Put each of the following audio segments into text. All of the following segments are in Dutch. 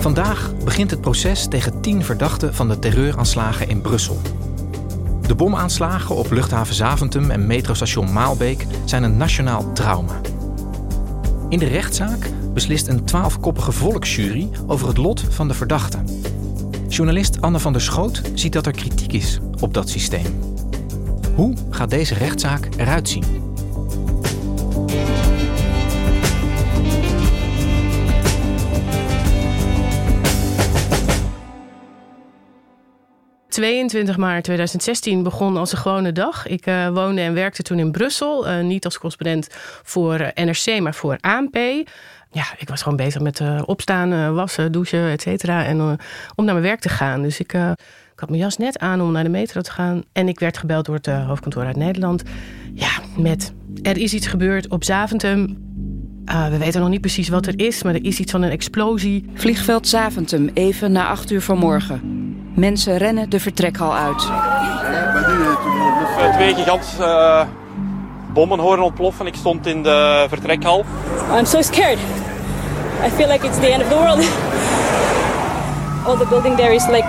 Vandaag begint het proces tegen tien verdachten van de terreuraanslagen in Brussel. De bomaanslagen op luchthaven Zaventem en metrostation Maalbeek zijn een nationaal trauma. In de rechtszaak beslist een twaalfkoppige volksjury over het lot van de verdachten. Journalist Anne van der Schoot ziet dat er kritiek is op dat systeem. Hoe gaat deze rechtszaak eruit zien? ...22 maart 2016 begon als een gewone dag. Ik uh, woonde en werkte toen in Brussel. Uh, niet als correspondent voor uh, NRC, maar voor ANP ja, ik was gewoon bezig met opstaan, wassen, douchen, et cetera. En om naar mijn werk te gaan. Dus ik, ik had mijn jas net aan om naar de metro te gaan. En ik werd gebeld door het hoofdkantoor uit Nederland. Ja, met er is iets gebeurd op Zaventem. we weten nog niet precies wat er is, maar er is iets van een explosie. Vliegveld Zaventem, even na acht uur vanmorgen. Mensen rennen de vertrekhal uit. Twee gigantische bommen horen ontploffen. Ik stond in de vertrekhal. I'm so scared. I feel like it's the end of the world. All the building there is like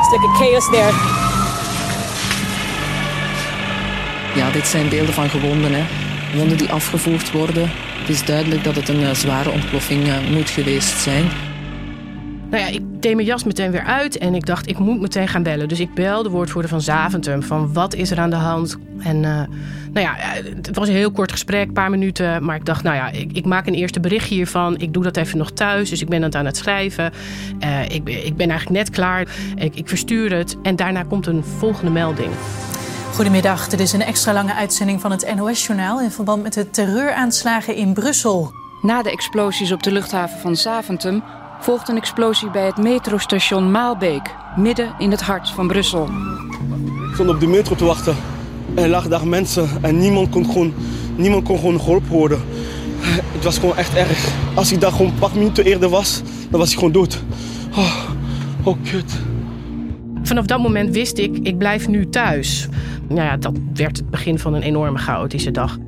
it's like a chaos there. Ja, dit zijn beelden van gewonden, hè. Wonden die afgevoerd worden. Het is duidelijk dat het een uh, zware ontploffing uh, moet geweest zijn. Nou ja, ik deed mijn jas meteen weer uit en ik dacht, ik moet meteen gaan bellen. Dus ik bel de woordvoerder van Zaventem van wat is er aan de hand? En uh, nou ja, het was een heel kort gesprek, een paar minuten. Maar ik dacht, nou ja, ik, ik, maak een eerste berichtje hiervan. Ik doe dat even nog thuis, dus ik ben het aan het schrijven. Uh, ik, ik, ben eigenlijk net klaar. Ik, ik verstuur het en daarna komt een volgende melding. Goedemiddag, dit is een extra lange uitzending van het NOS-journaal... in verband met de terreuraanslagen in Brussel. Na de explosies op de luchthaven van Zaventem volgt een explosie bij het metrostation Maalbeek, midden in het hart van Brussel. Ik stond op de metro te wachten. Er lagen daar mensen en niemand kon gewoon, niemand kon gewoon geholpen worden. Het was gewoon echt erg. Als ik daar gewoon een paar minuten eerder was, dan was ik gewoon dood. Oh, oh kut. Vanaf dat moment wist ik, ik blijf nu thuis. Nou ja, dat werd het begin van een enorme chaotische dag.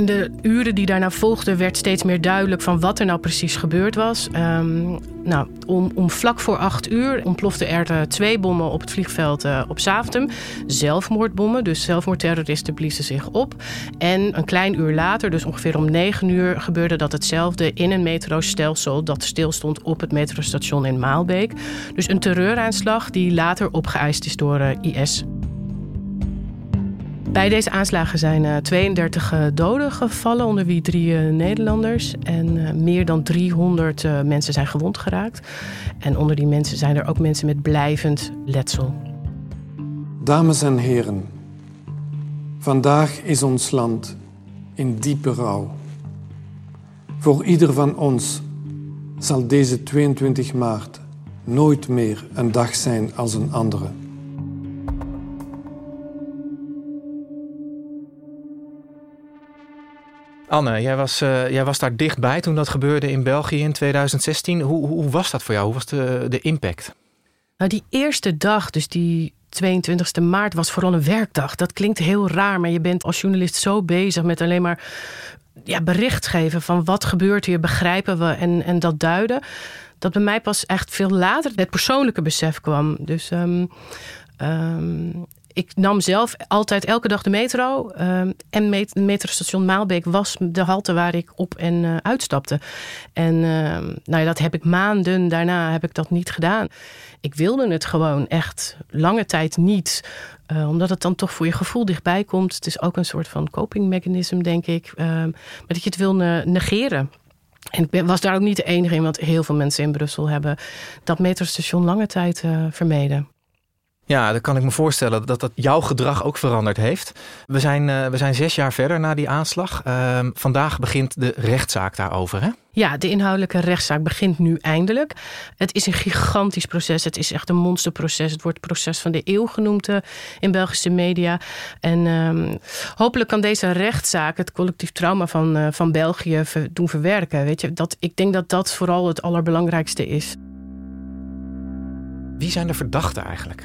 In de uren die daarna volgden werd steeds meer duidelijk van wat er nou precies gebeurd was. Um, nou, om, om, vlak voor acht uur ontploften er uh, twee bommen op het vliegveld uh, op Zaventem. Zelfmoordbommen, dus zelfmoordterroristen bliezen zich op. En een klein uur later, dus ongeveer om negen uur, gebeurde dat hetzelfde in een metrostelsel dat stilstond op het metrostation in Maalbeek. Dus een terreuraanslag die later opgeëist is door uh, IS. Bij deze aanslagen zijn uh, 32 uh, doden gevallen, onder wie drie uh, Nederlanders. En meer dan 300 mensen zijn gewond geraakt. En onder die mensen zijn er ook mensen met blijvend letsel. Dames en heren, vandaag is ons land in diepe rouw. Voor ieder van ons zal deze 22 maart nooit meer een dag zijn als een andere. Anne, jij was, uh, jij was daar dichtbij toen dat gebeurde in België in 2016. Hoe, hoe was dat voor jou? Hoe was de, de impact? Nou, die eerste dag, dus die 22e maart, was vooral een werkdag. Dat klinkt heel raar, maar je bent als journalist zo bezig met alleen maar ja, bericht geven van wat gebeurt hier, begrijpen we en, en dat duiden. Dat bij mij pas echt veel later het persoonlijke besef kwam. Dus um, um, ik nam zelf altijd elke dag de metro. Uh, en met, metrostation Maalbeek was de halte waar ik op en uh, uitstapte. En uh, nou ja, dat heb ik maanden daarna heb ik dat niet gedaan. Ik wilde het gewoon echt lange tijd niet. Uh, omdat het dan toch voor je gevoel dichtbij komt. Het is ook een soort van coping mechanism, denk ik. maar dat je het wil negeren. En ik was daar ook niet de enige in, want heel veel mensen in Brussel hebben dat metrostation lange tijd vermeden. Ja, dan kan ik me voorstellen dat dat jouw gedrag ook veranderd heeft. We zijn, uh, we zijn zes jaar verder na die aanslag. Uh, vandaag begint de rechtszaak daarover, hè? Ja, de inhoudelijke rechtszaak begint nu eindelijk. Het is een gigantisch proces. Het is echt een monsterproces. Het wordt het proces van de eeuw genoemd uh, in Belgische media. En uh, hopelijk kan deze rechtszaak het collectief trauma van, uh, van België ver, doen verwerken. Weet je, dat, ik denk dat dat vooral het allerbelangrijkste is. Wie zijn de verdachten eigenlijk?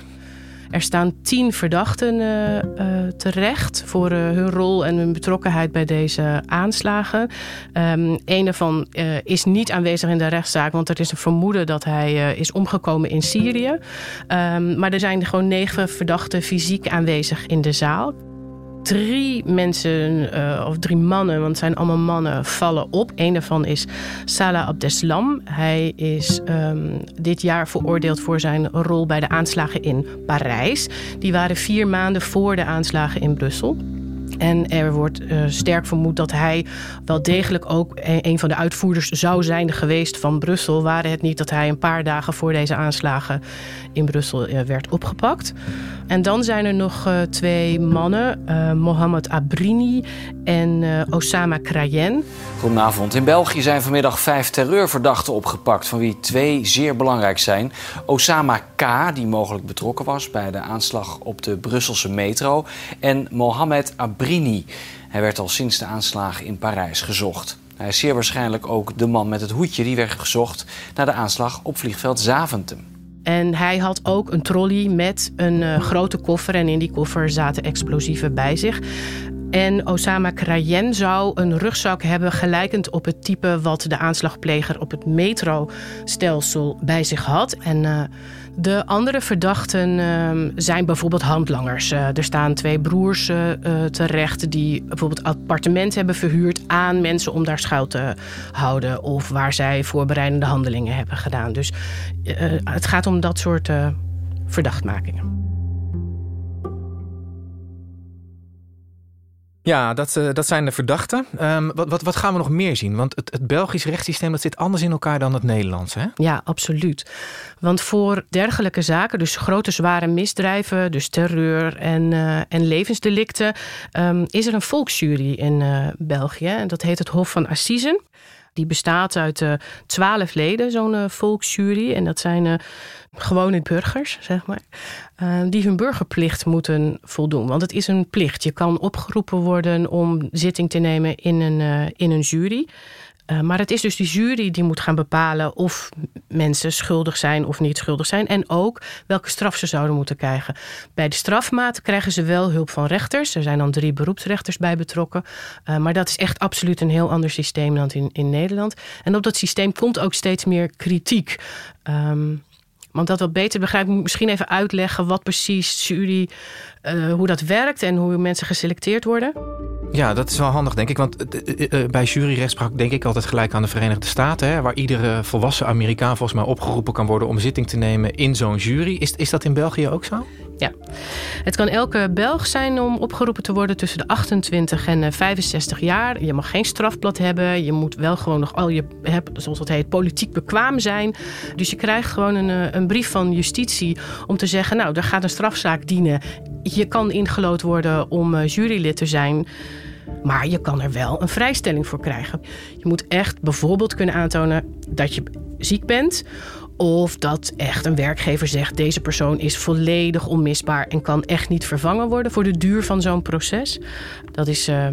Er staan tien verdachten uh, uh, terecht voor uh, hun rol en hun betrokkenheid bij deze aanslagen. Um, een daarvan is niet aanwezig in de rechtszaak, want er is een vermoeden dat hij is omgekomen in Syrië. Um, maar er zijn gewoon negen verdachten fysiek aanwezig in de zaal drie mensen, uh, of drie mannen, want het zijn allemaal mannen, vallen op. Een daarvan is Salah Abdeslam. Hij is um, dit jaar veroordeeld voor zijn rol bij de aanslagen in Parijs. Die waren vier maanden voor de aanslagen in Brussel. En er wordt uh, sterk vermoed dat hij wel degelijk ook een van de uitvoerders zou zijn geweest van Brussel. Waren het niet dat hij een paar dagen voor deze aanslagen in Brussel uh, werd opgepakt. En dan zijn er nog uh, twee mannen, Mohamed Abrini en Osama Krayen. Goedenavond. In België zijn vanmiddag vijf terreurverdachten opgepakt, van wie twee zeer belangrijk zijn. Osama K., die mogelijk betrokken was bij de aanslag op de Brusselse metro. En Mohamed Abrini. Hij werd al sinds de aanslagen in Parijs gezocht. Hij is zeer waarschijnlijk ook de man met het hoedje die werd gezocht na de aanslag op vliegveld Zaventem. En hij had ook een trolley met een uh, grote koffer. En in die koffer zaten explosieven bij zich. En Osama Krayen zou een rugzak hebben gelijkend op het type wat de aanslagpleger op het metrostelsel bij zich had. En uh, de andere verdachten uh, zijn bijvoorbeeld handlangers. Uh, er staan twee broers uh, terecht die bijvoorbeeld appartement hebben verhuurd aan mensen om daar schuil te houden. Of waar zij voorbereidende handelingen hebben gedaan. Dus het gaat om dat soort verdachtmakingen. Ja, dat, uh, dat zijn de verdachten. Um, wat, wat, wat gaan we nog meer zien? Want het, het Belgisch rechtssysteem dat zit anders in elkaar dan het Nederlandse. Hè? Ja, absoluut. Want voor dergelijke zaken, dus grote zware misdrijven, dus terreur en, uh, en levensdelicten, um, is er een volksjury in uh, België. En dat heet het Hof van Assisen. Die bestaat uit twaalf leden, zo'n volksjury. En dat zijn gewone burgers, zeg maar, die hun burgerplicht moeten voldoen. Want het is een plicht. Je kan opgeroepen worden om zitting te nemen in een, in een jury. Uh, maar het is dus die jury die moet gaan bepalen of mensen schuldig zijn of niet schuldig zijn. En ook welke straf ze zouden moeten krijgen. Bij de strafmaat krijgen ze wel hulp van rechters. Er zijn dan drie beroepsrechters bij betrokken. Uh, maar dat is echt absoluut een heel ander systeem dan in, in Nederland. En op dat systeem komt ook steeds meer kritiek. Um, want dat wat beter begrijpen, moet ik misschien even uitleggen wat precies jury, uh, hoe dat werkt en hoe mensen geselecteerd worden. Ja, dat is wel handig, denk ik. Want uh, uh, bij juryrechtspraak denk ik altijd gelijk aan de Verenigde Staten, hè, waar iedere volwassen Amerikaan volgens mij opgeroepen kan worden om zitting te nemen in zo'n jury. Is, is dat in België ook zo? Ja, het kan elke Belg zijn om opgeroepen te worden tussen de 28 en 65 jaar. Je mag geen strafblad hebben. Je moet wel gewoon nog al je, zoals dat heet, politiek bekwaam zijn. Dus je krijgt gewoon een, een brief van justitie om te zeggen: Nou, er gaat een strafzaak dienen. Je kan ingelood worden om jurylid te zijn. Maar je kan er wel een vrijstelling voor krijgen. Je moet echt bijvoorbeeld kunnen aantonen dat je ziek bent. Of dat echt een werkgever zegt: deze persoon is volledig onmisbaar en kan echt niet vervangen worden voor de duur van zo'n proces. Dat is uh,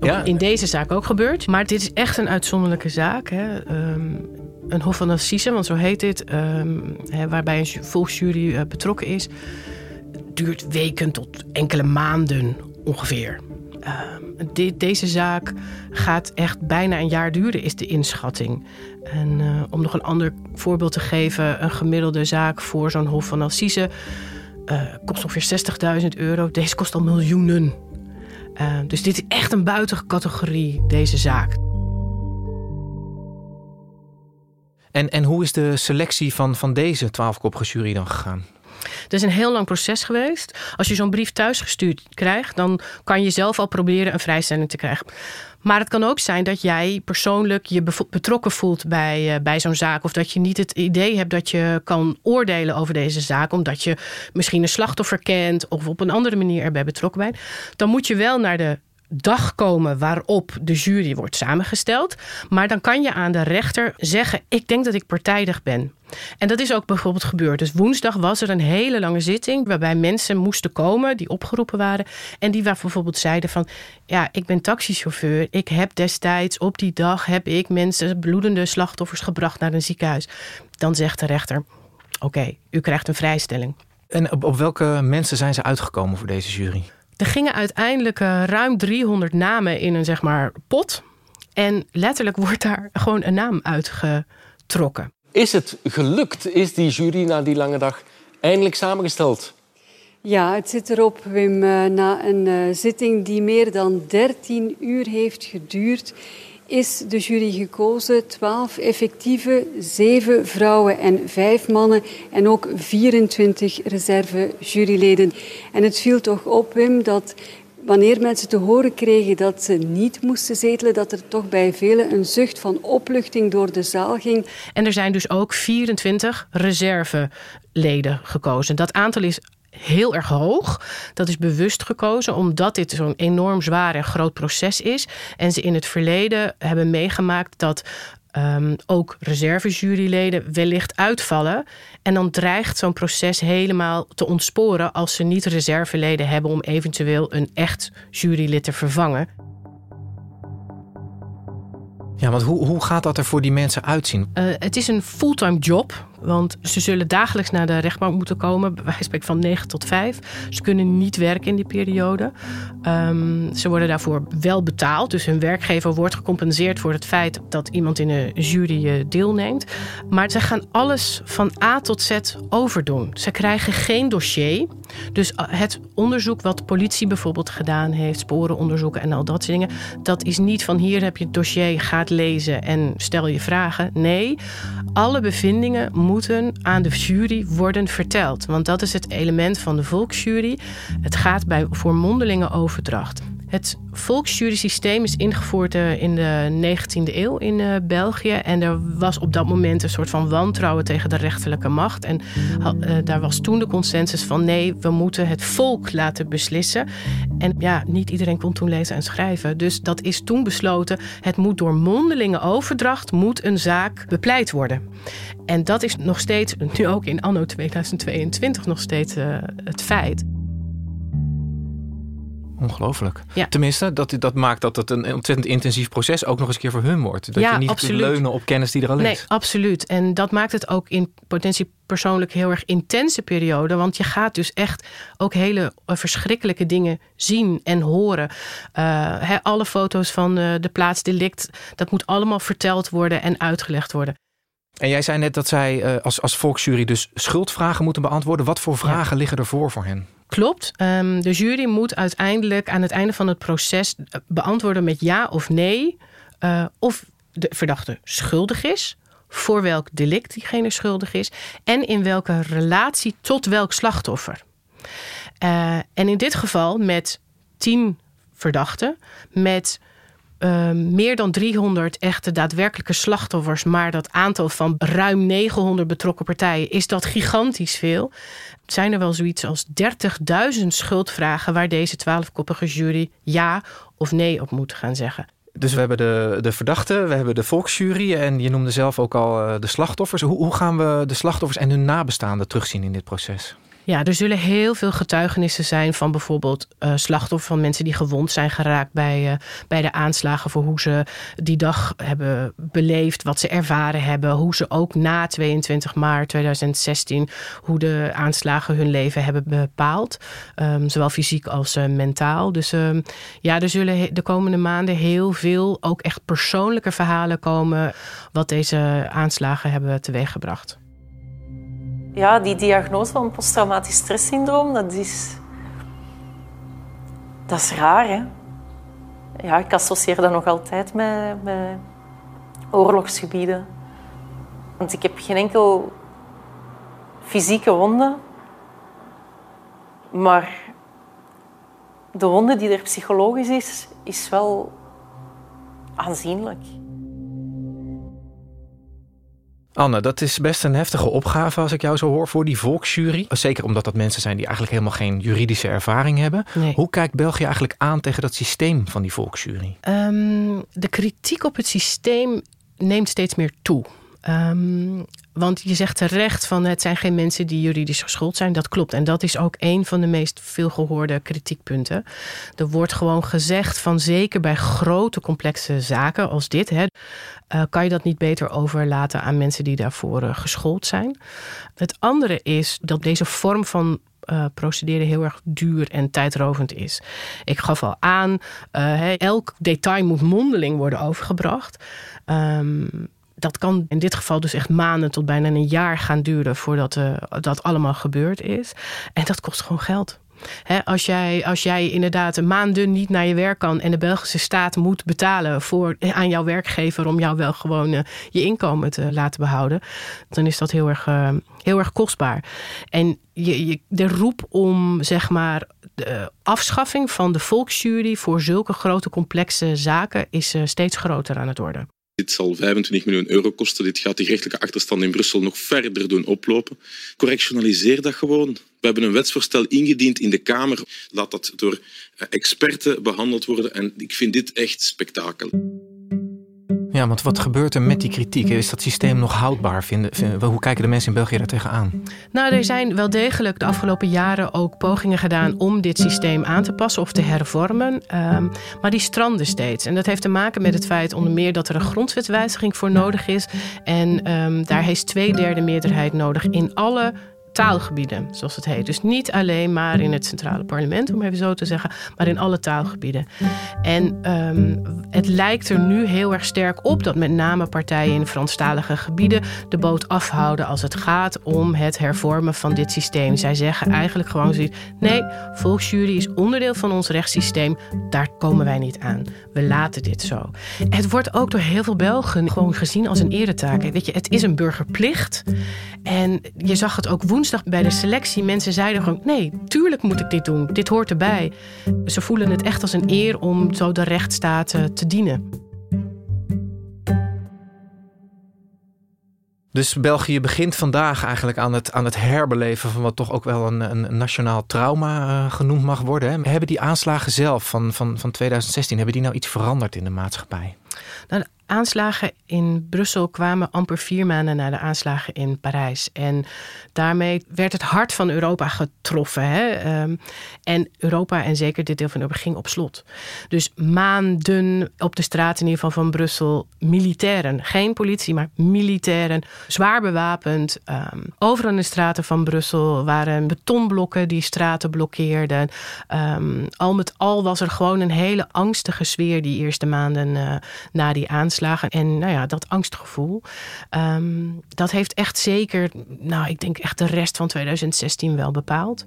ja. in deze zaak ook gebeurd. Maar dit is echt een uitzonderlijke zaak. Hè. Um, een Hof van Assise, want zo heet dit, um, hè, waarbij een volksjury uh, betrokken is, duurt weken tot enkele maanden ongeveer. Uh, de, deze zaak gaat echt bijna een jaar duren, is de inschatting. En uh, om nog een ander voorbeeld te geven, een gemiddelde zaak voor zo'n Hof van Assise uh, kost ongeveer 60.000 euro. Deze kost al miljoenen. Uh, dus dit is echt een buitencategorie, deze zaak. En, en hoe is de selectie van, van deze twaalfkoppige jury dan gegaan? Het is een heel lang proces geweest. Als je zo'n brief thuisgestuurd krijgt, dan kan je zelf al proberen een vrijstelling te krijgen. Maar het kan ook zijn dat jij persoonlijk je betrokken voelt bij, uh, bij zo'n zaak. Of dat je niet het idee hebt dat je kan oordelen over deze zaak. Omdat je misschien een slachtoffer kent of op een andere manier erbij betrokken bent. Dan moet je wel naar de dag komen waarop de jury wordt samengesteld. Maar dan kan je aan de rechter zeggen: Ik denk dat ik partijdig ben. En dat is ook bijvoorbeeld gebeurd. Dus woensdag was er een hele lange zitting waarbij mensen moesten komen die opgeroepen waren. En die waar bijvoorbeeld zeiden van ja, ik ben taxichauffeur. Ik heb destijds op die dag heb ik mensen, bloedende slachtoffers gebracht naar een ziekenhuis. Dan zegt de rechter oké, u krijgt een vrijstelling. En op, welke mensen zijn ze uitgekomen voor deze jury? Er gingen uiteindelijk uh, ruim 300 namen in een zeg maar pot. En letterlijk wordt daar gewoon een naam uitgetrokken. Is het gelukt? Is die jury na die lange dag eindelijk samengesteld? Ja, het zit erop, Wim. Uh, na een uh, zitting die meer dan 13 uur heeft geduurd, is de jury gekozen. Twaalf effectieve, zeven vrouwen en vijf mannen en ook 24 reserve juryleden. En het viel toch op, Wim, dat wanneer mensen te horen kregen dat ze niet moesten zetelen, dat er toch bij velen een zucht van opluchting door de zaal ging. En er zijn dus ook 24 reserveleden gekozen. Dat aantal is heel erg hoog. Dat is bewust gekozen omdat dit zo'n enorm zwaar en groot proces is. En ze in het verleden hebben meegemaakt dat um, ook reservejuryleden wellicht uitvallen. En dan dreigt zo'n proces helemaal te ontsporen als ze niet reserveleden hebben om eventueel een echt jurylid te vervangen. Ja, want hoe, hoe gaat dat er voor die mensen uitzien? Uh, het is een fulltime job. Want ze zullen dagelijks naar de rechtbank moeten komen, bij wijze van van 9 tot 5. Ze kunnen niet werken in die periode. Um, ze worden daarvoor wel betaald. Dus hun werkgever wordt gecompenseerd voor het feit dat iemand in een jury eh, deelneemt. Maar ze gaan alles van A tot Z overdoen. Ze krijgen geen dossier. Dus eh, het onderzoek wat de politie bijvoorbeeld gedaan heeft, sporenonderzoeken en al dat soort dingen, dat is niet van hier heb je het dossier, ga het lezen en stel je vragen. Nee, alle bevindingen moeten aan de jury worden verteld. Want dat is het element van de volksjury. Het gaat bij, voor mondelinge overdracht. Het volksjury-systeem is ingevoerd eh, in de 19e eeuw in eh, België. En er was op dat moment een soort van wantrouwen tegen de rechterlijke macht. En eh, daar was toen de consensus van nee, we moeten het volk laten beslissen. En ja, niet iedereen kon toen lezen en schrijven. Dus dat is toen besloten. Het moet door mondelinge overdracht moet een zaak bepleit worden. En dat is nog steeds, nu ook in anno 2022, nog steeds het feit. Ongelooflijk. Ja. Tenminste, dat, dat maakt dat het een ontzettend intensief proces ook nog eens een keer voor hun wordt. Dat je niet absoluut. kunt leunen op kennis die er al is. Nee, absoluut. En dat maakt het ook in potentie persoonlijk heel erg intense periode. Want je gaat dus echt ook hele eh, verschrikkelijke dingen zien en horen. Uh, alle foto's van uh, de plaatsdelict, dat moet allemaal verteld worden en uitgelegd worden. En jij zei net dat zij als, als volksjury dus schuldvragen moeten beantwoorden. Wat voor vragen liggen er voor voor hen? Klopt. Um, de jury moet uiteindelijk aan het einde van het proces beantwoorden met ja of nee. Uh, of de verdachte schuldig is. Voor welk delict diegene schuldig is. En in welke relatie tot welk slachtoffer. Uh, en in dit geval met tien verdachten. Met uh, meer dan 300 echte daadwerkelijke slachtoffers, maar dat aantal van ruim 900 betrokken partijen is dat gigantisch veel. Zijn er wel zoiets als 30.000 schuldvragen waar deze twaalfkoppige jury ja of nee op moet gaan zeggen? Dus we hebben de, de verdachte, we hebben de volksjury en je noemde zelf ook al eh, de slachtoffers. Hoe, hoe gaan we de slachtoffers en hun nabestaanden terugzien in dit proces? Ja, er zullen heel veel getuigenissen zijn van bijvoorbeeld uh, slachtoffers van mensen die gewond zijn geraakt bij, uh, bij de aanslagen voor hoe ze die dag hebben beleefd, wat ze ervaren hebben, hoe ze ook na 22 maart 2016, hoe de aanslagen hun leven hebben bepaald, um, zowel fysiek als uh, mentaal. Dus um, ja, er zullen de komende maanden heel veel ook echt persoonlijke verhalen komen wat deze aanslagen hebben teweeggebracht ja, die diagnose van posttraumatisch stresssyndroom, dat is... Dat is raar, hè. Ja, ik associeer dat nog altijd met, met oorlogsgebieden. Want ik heb geen enkel fysieke wonden, Maar de wonde die er psychologisch is, is wel aanzienlijk. Anne, dat is best een heftige opgave als ik jou zo hoor voor die volksjury. Zeker omdat dat mensen zijn die eigenlijk helemaal geen juridische ervaring hebben. Hoe kijkt België eigenlijk aan tegen dat systeem van die volksjury? Um, de kritiek op het systeem neemt steeds meer toe. Um, want je zegt terecht van het zijn geen mensen die juridisch geschoold zijn. Dat klopt. En dat is ook een van de meest veelgehoorde kritiekpunten. Er wordt gewoon gezegd van zeker bij grote complexe zaken als dit... Hè, uh, kan je dat niet beter overlaten aan mensen die daarvoor uh, geschoold zijn. Het andere is dat deze vorm van uh, procederen heel erg duur en tijdrovend is. Ik gaf al aan, uh, elk detail moet mondeling worden overgebracht. Um, dat kan in dit geval dus echt maanden tot bijna een jaar gaan duren voordat uh, dat allemaal gebeurd is. En dat kost gewoon geld. als, jij, als jij inderdaad maanden niet naar je werk kan en de Belgische staat moet betalen voor, aan jouw werkgever om jou wel gewoon uh, je inkomen te laten behouden, dan is dat heel erg, heel erg kostbaar. En je, je, de roep om zeg maar de afschaffing van de volksjury voor zulke grote complexe zaken is steeds groter aan het worden. Dit zal 25 miljoen euro kosten. Dit gaat die rechtelijke achterstand in Brussel nog verder doen oplopen. Correctionaliseer dat gewoon. We hebben een wetsvoorstel ingediend in de Kamer. Laat dat door eh, experten behandeld worden. En ik vind dit echt spektakel. Ja, want wat gebeurt er met die kritiek? Is dat systeem nog houdbaar? Vinden, hoe kijken de mensen in België daar tegenaan? Nou, er zijn wel degelijk de afgelopen jaren ook pogingen gedaan om dit systeem aan te passen of te hervormen. Um, maar die stranden steeds. En dat heeft te maken met het feit onder meer dat er een grondwetwijziging voor nodig is. En um, daar is twee derde meerderheid nodig in alle taalgebieden, zoals het heet. Dus niet alleen maar in het centrale parlement, om even zo te zeggen, maar in alle taalgebieden. En um, het lijkt er nu heel erg sterk op dat met name partijen in Franstalige gebieden de boot afhouden als het gaat om het hervormen van dit systeem. Zij zeggen eigenlijk gewoon nee, volksjury is onderdeel van ons rechtssysteem, daar komen wij niet aan. We laten dit zo. Het wordt ook door heel veel Belgen gewoon gezien als een eretaak. Weet je, het is een burgerplicht. En je zag het ook woensdag bij de selectie. Mensen zeiden gewoon: nee, tuurlijk moet ik dit doen. Dit hoort erbij. Ze voelen het echt als een eer om zo de rechtsstaat eh, te dienen. Dus België begint vandaag eigenlijk aan het, aan het herbeleven van wat toch ook wel een, een nationaal trauma uh, genoemd mag worden. Hè? Hebben die aanslagen zelf van, van, van 2016, hebben die nou iets veranderd in de maatschappij? Nou, aanslagen in Brussel kwamen amper vier maanden na de aanslagen in Parijs. En daarmee werd het hart van Europa getroffen. Hè? Ehm, en Europa, en zeker dit deel van Europa, ging op slot. Dus maanden op de straat in ieder geval van Brussel, militairen. Geen politie, maar militairen. Zwaar bewapend. Um, overal in de straten van Brussel waren betonblokken die straten blokkeerden. Um, al met al was er gewoon een hele angstige sfeer die eerste maanden uh, na die aanslagen en nou ja, dat angstgevoel, um, dat heeft echt zeker, nou ik denk echt de rest van 2016 wel bepaald.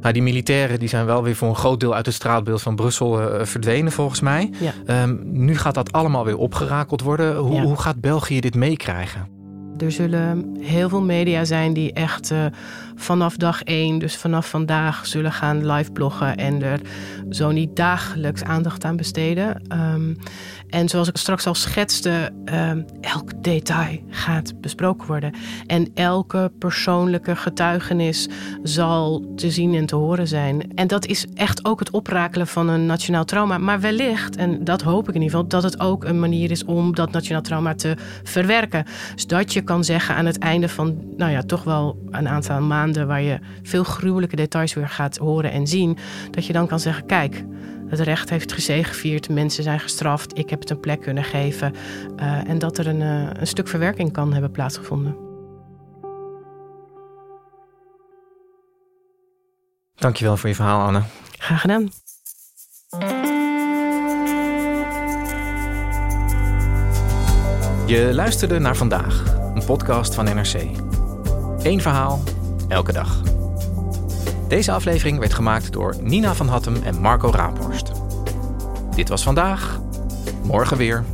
Nou, die militairen die zijn wel weer voor een groot deel uit het straatbeeld van Brussel uh, verdwenen, volgens mij. Ja. Um, nu gaat dat allemaal weer opgerakeld worden. Hoe, Ja. hoe gaat België dit meekrijgen? Er zullen heel veel media zijn die echt uh, vanaf dag één, dus vanaf vandaag, zullen gaan live bloggen en er zo niet dagelijks aandacht aan besteden. Um, en zoals ik straks al schetste, um, elk detail gaat besproken worden. En elke persoonlijke getuigenis zal te zien en te horen zijn. En dat is echt ook het oprakelen van een nationaal trauma. Maar wellicht, en dat hoop ik in ieder geval, dat het ook een manier is om dat nationaal trauma te verwerken. Zodat je kan zeggen aan het einde van, nou ja, toch wel een aantal maanden waar je veel gruwelijke details weer gaat horen en zien, dat je dan kan zeggen: kijk. Het recht heeft gezegevierd, mensen zijn gestraft, ik heb het een plek kunnen geven. Uh, en dat er een, uh, een stuk verwerking kan hebben plaatsgevonden. Dankjewel voor je verhaal, Anne. Graag gedaan. Je luisterde naar vandaag, podcast van NRC. Eén verhaal, elke dag. Deze aflevering werd gemaakt door Nina van Hattem en Marco Raaphorst. Dit was vandaag, morgen weer.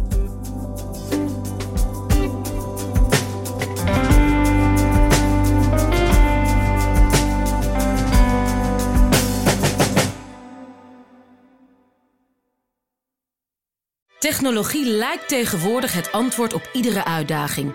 Technologie lijkt tegenwoordig het antwoord op iedere uitdaging.